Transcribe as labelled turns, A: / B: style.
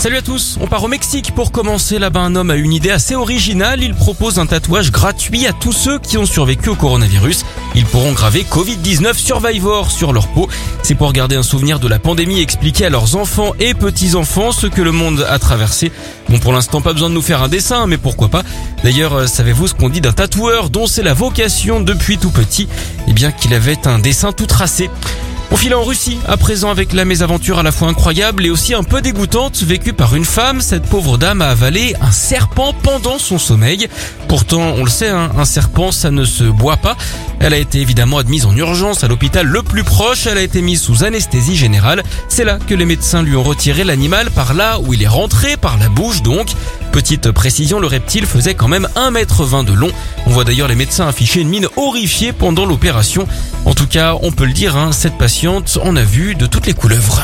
A: Salut à tous, on part au Mexique pour commencer. Là-bas, un homme a une idée assez originale. Il propose un tatouage gratuit à tous ceux qui ont survécu au coronavirus. Ils pourront graver Covid-19 Survivor sur leur peau. C'est pour garder un souvenir de la pandémie et expliquer à leurs enfants et petits-enfants ce que le monde a traversé. Bon, pour l'instant, pas besoin de nous faire un dessin, mais pourquoi pas. D'ailleurs, euh, savez-vous ce qu'on dit d'un tatoueur dont c'est la vocation depuis tout petit? Eh bien, qu'il avait un dessin tout tracé. On file en Russie, à présent avec la mésaventure à la fois incroyable et aussi un peu dégoûtante vécue par une femme. Cette pauvre dame a avalé un serpent pendant son sommeil. Pourtant, on le sait, hein, un serpent, ça ne se boit pas. Elle a été évidemment admise en urgence à l'hôpital le plus proche. Elle a été mise sous anesthésie générale. C'est là que les médecins lui ont retiré l'animal par là où il est rentré, par la bouche donc. Petite précision, le reptile faisait quand même 1m20 de long. On voit d'ailleurs les médecins afficher une mine horrifiée pendant l'opération. En tout cas, on peut le dire, hein, cette patiente en a vu de toutes les couleuvres.